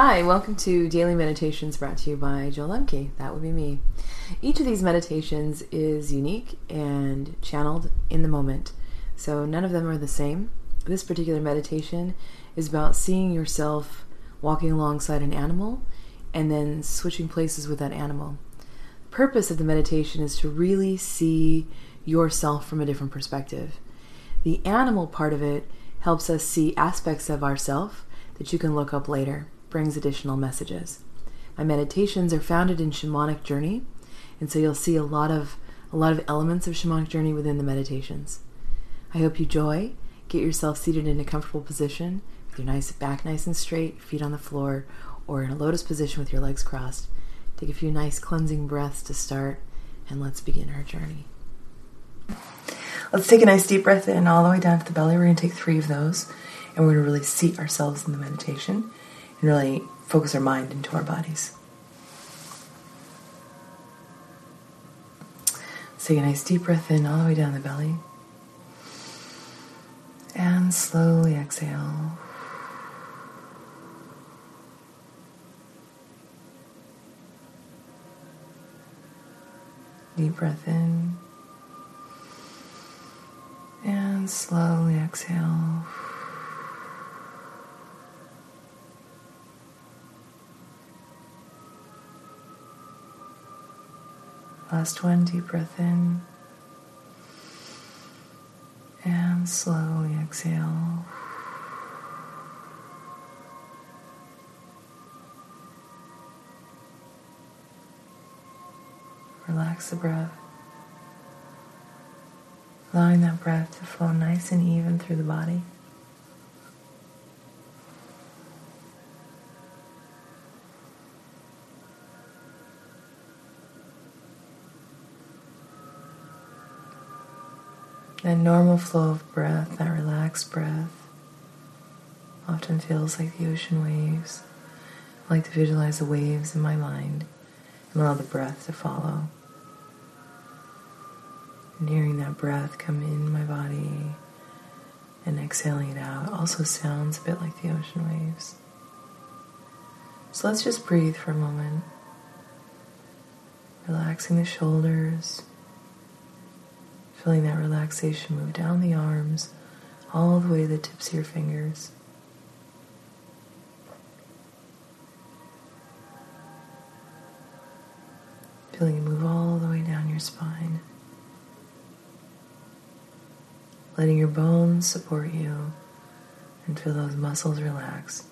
Hi, welcome to Daily Meditations brought to you by Joel Lemke. That would be me. Each of these meditations is unique and channeled in the moment, so none of them are the same. This particular meditation is about seeing yourself walking alongside an animal and then switching places with that animal. The purpose of the meditation is to really see yourself from a different perspective. The animal part of it helps us see aspects of ourself that you can look up later brings additional messages. My meditations are founded in shamanic journey, and so you'll see a lot of a lot of elements of shamanic journey within the meditations. I hope you enjoy. Get yourself seated in a comfortable position with your nice back nice and straight, feet on the floor, or in a lotus position with your legs crossed. Take a few nice cleansing breaths to start, and let's begin our journey. Let's take a nice deep breath in all the way down to the belly. We're going to take three of those, and we're going to really seat ourselves in the meditation and really focus our mind into our bodies. Take a nice deep breath in all the way down the belly. And slowly exhale. Deep breath in. And slowly exhale. Last one, deep breath in. And slowly exhale. Relax the breath. Allowing that breath to flow nice and even through the body. Normal flow of breath, that relaxed breath, often feels like the ocean waves. I like to visualize the waves in my mind and allow the breath to follow. And hearing that breath come in my body and exhaling it out also sounds a bit like the ocean waves. So let's just breathe for a moment, relaxing the shoulders Feeling that relaxation move down the arms, all the way to the tips of your fingers. Feeling it move all the way down your spine. Letting your bones support you and feel those muscles relax.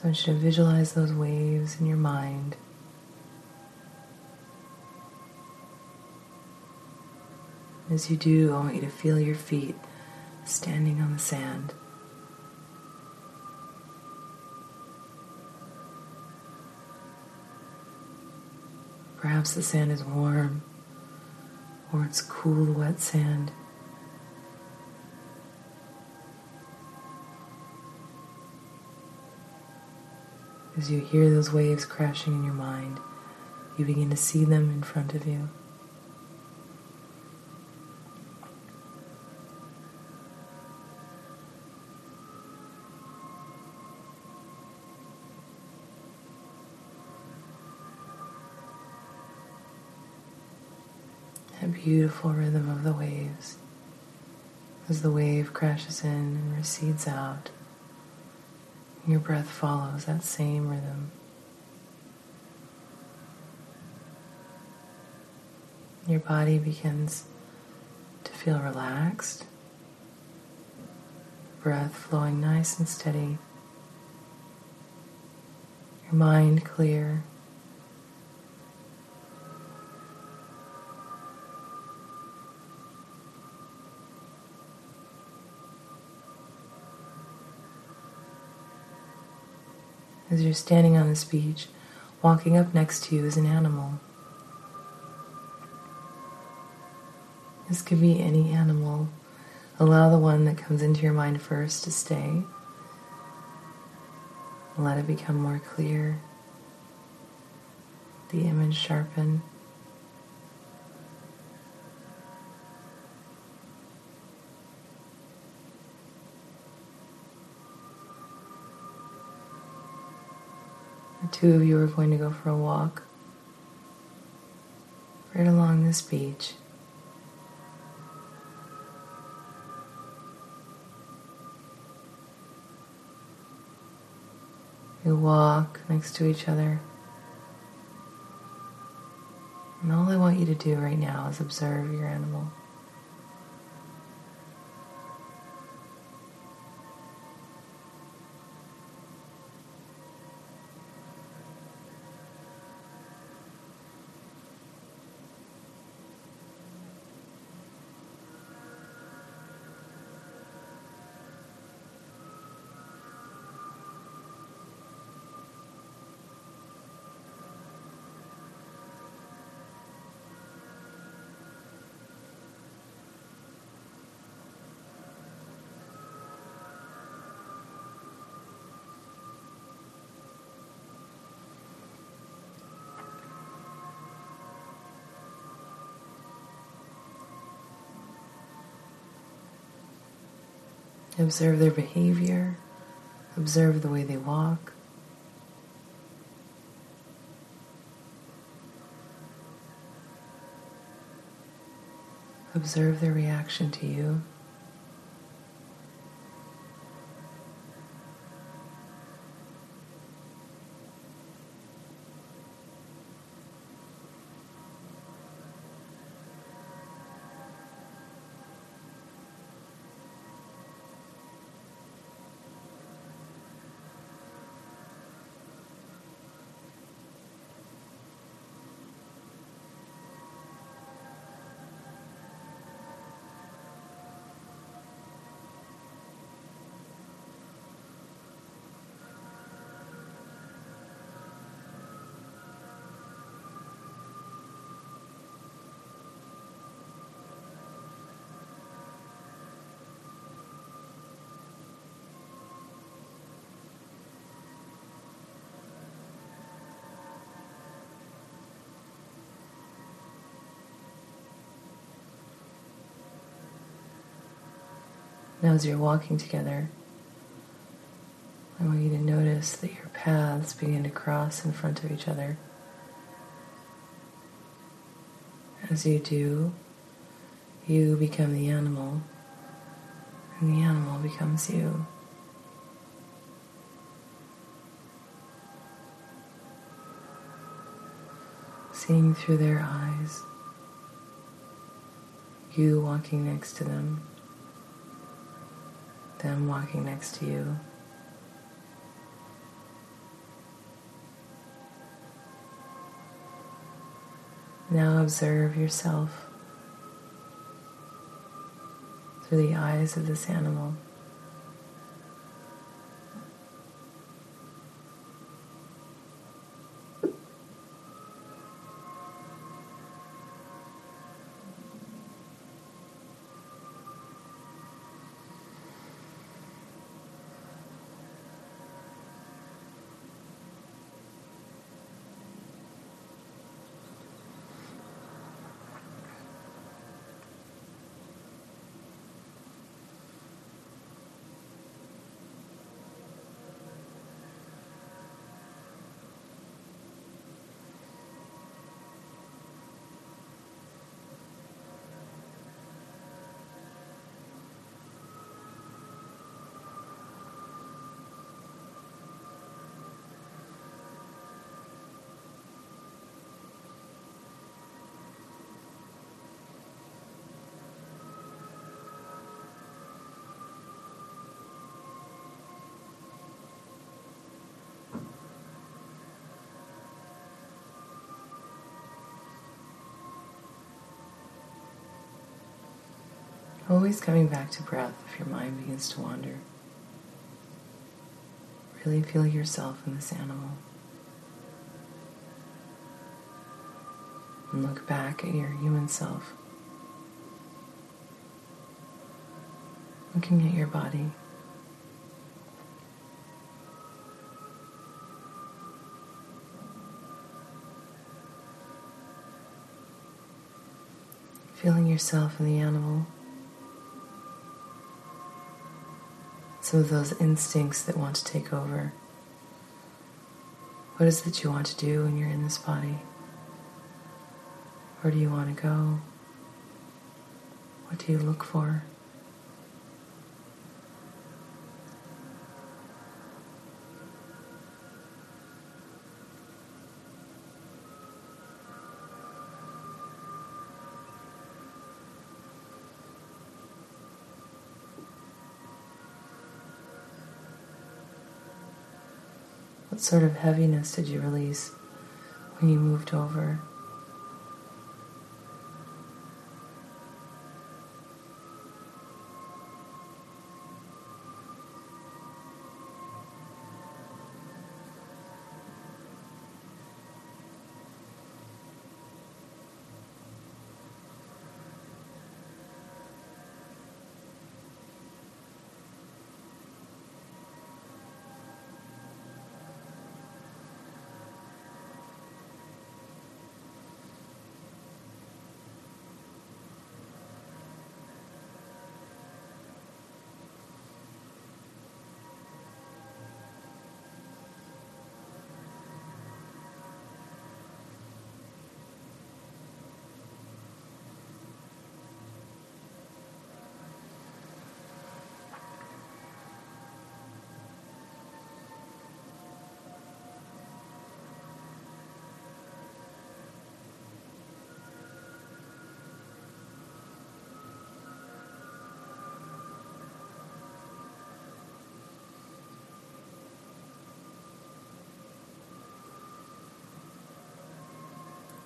So I want you to visualize those waves in your mind. As you do, I want you to feel your feet standing on the sand. Perhaps the sand is warm or it's cool, wet sand. As you hear those waves crashing in your mind, you begin to see them in front of you. That beautiful rhythm of the waves as the wave crashes in and recedes out. Your breath follows that same rhythm. Your body begins to feel relaxed, breath flowing nice and steady, your mind clear. As you're standing on this beach, walking up next to you is an animal. This could be any animal. Allow the one that comes into your mind first to stay. Let it become more clear. The image sharpen. Two of you are going to go for a walk right along this beach. You walk next to each other. And all I want you to do right now is observe your animal. Observe their behavior. Observe the way they walk. Observe their reaction to you. Now, as you're walking together, I want you to notice that your paths begin to cross in front of each other. As you do, you become the animal, and the animal becomes you. Seeing through their eyes, you walking next to them them walking next to you. Now observe yourself through the eyes of this animal. Always coming back to breath if your mind begins to wander. Really feel yourself in this animal. And look back at your human self. Looking at your body. Feeling yourself in the animal. Some of those instincts that want to take over. What is it you want to do when you're in this body? Where do you want to go? What do you look for? What sort of heaviness did you release when you moved over?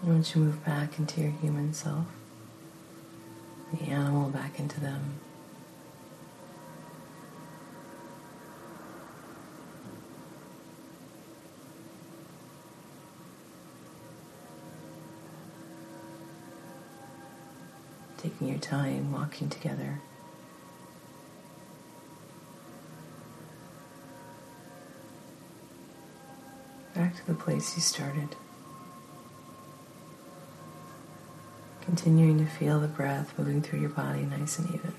Once you move back into your human self, the animal back into them. Taking your time walking together. Back to the place you started. Continuing to feel the breath moving through your body nice and even.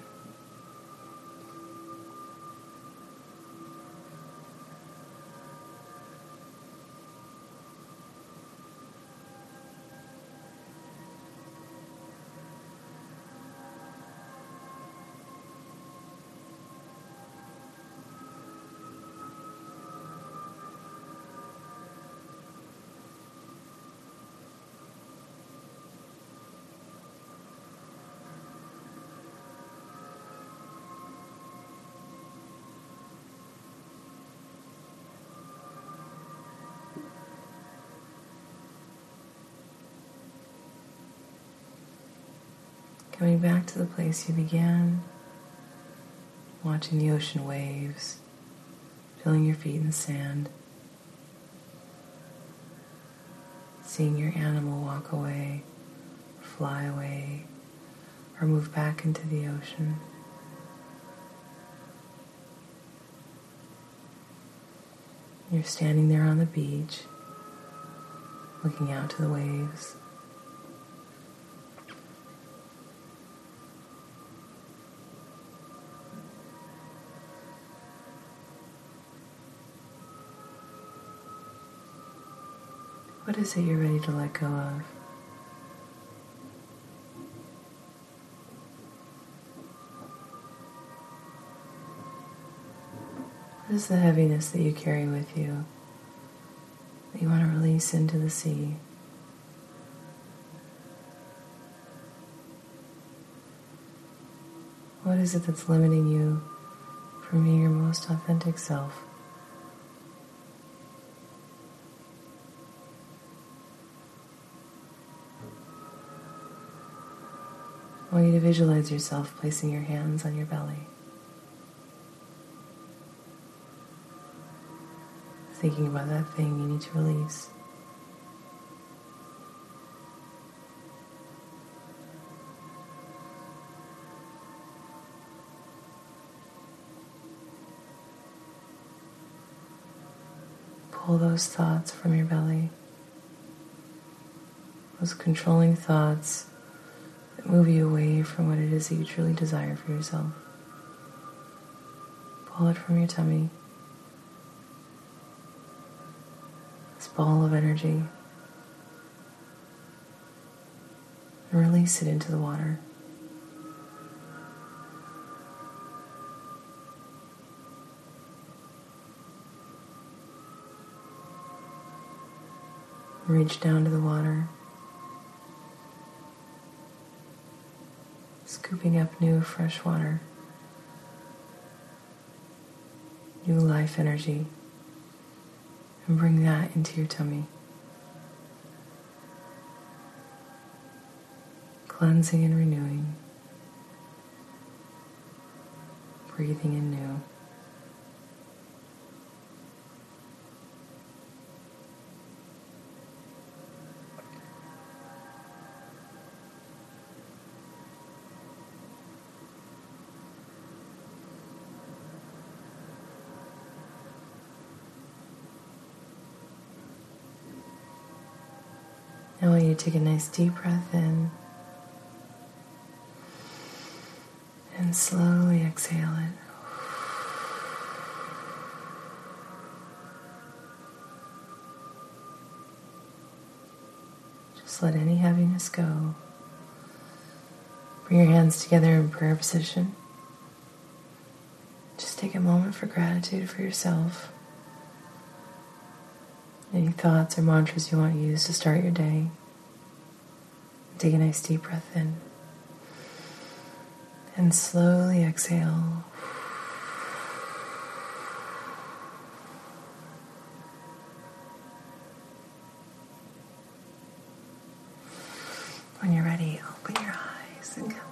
Coming back to the place you began, watching the ocean waves, feeling your feet in the sand, seeing your animal walk away, fly away, or move back into the ocean. You're standing there on the beach, looking out to the waves. What is it you're ready to let go of? What is the heaviness that you carry with you that you want to release into the sea? What is it that's limiting you from being your most authentic self? Want you to visualize yourself placing your hands on your belly. Thinking about that thing you need to release. Pull those thoughts from your belly. Those controlling thoughts move you away from what it is that you truly desire for yourself. Pull it from your tummy. This ball of energy. And release it into the water. Reach down to the water, scooping up new fresh water, new life energy, and bring that into your tummy. Cleansing and renewing, breathing in I want you to take a nice deep breath in and slowly exhale it. Just let any heaviness go. Bring your hands together in prayer position. Just take a moment for gratitude for yourself. Any thoughts or mantras you want to use to start your day. Take a nice deep breath in. And slowly exhale. When you're ready, open your eyes and come.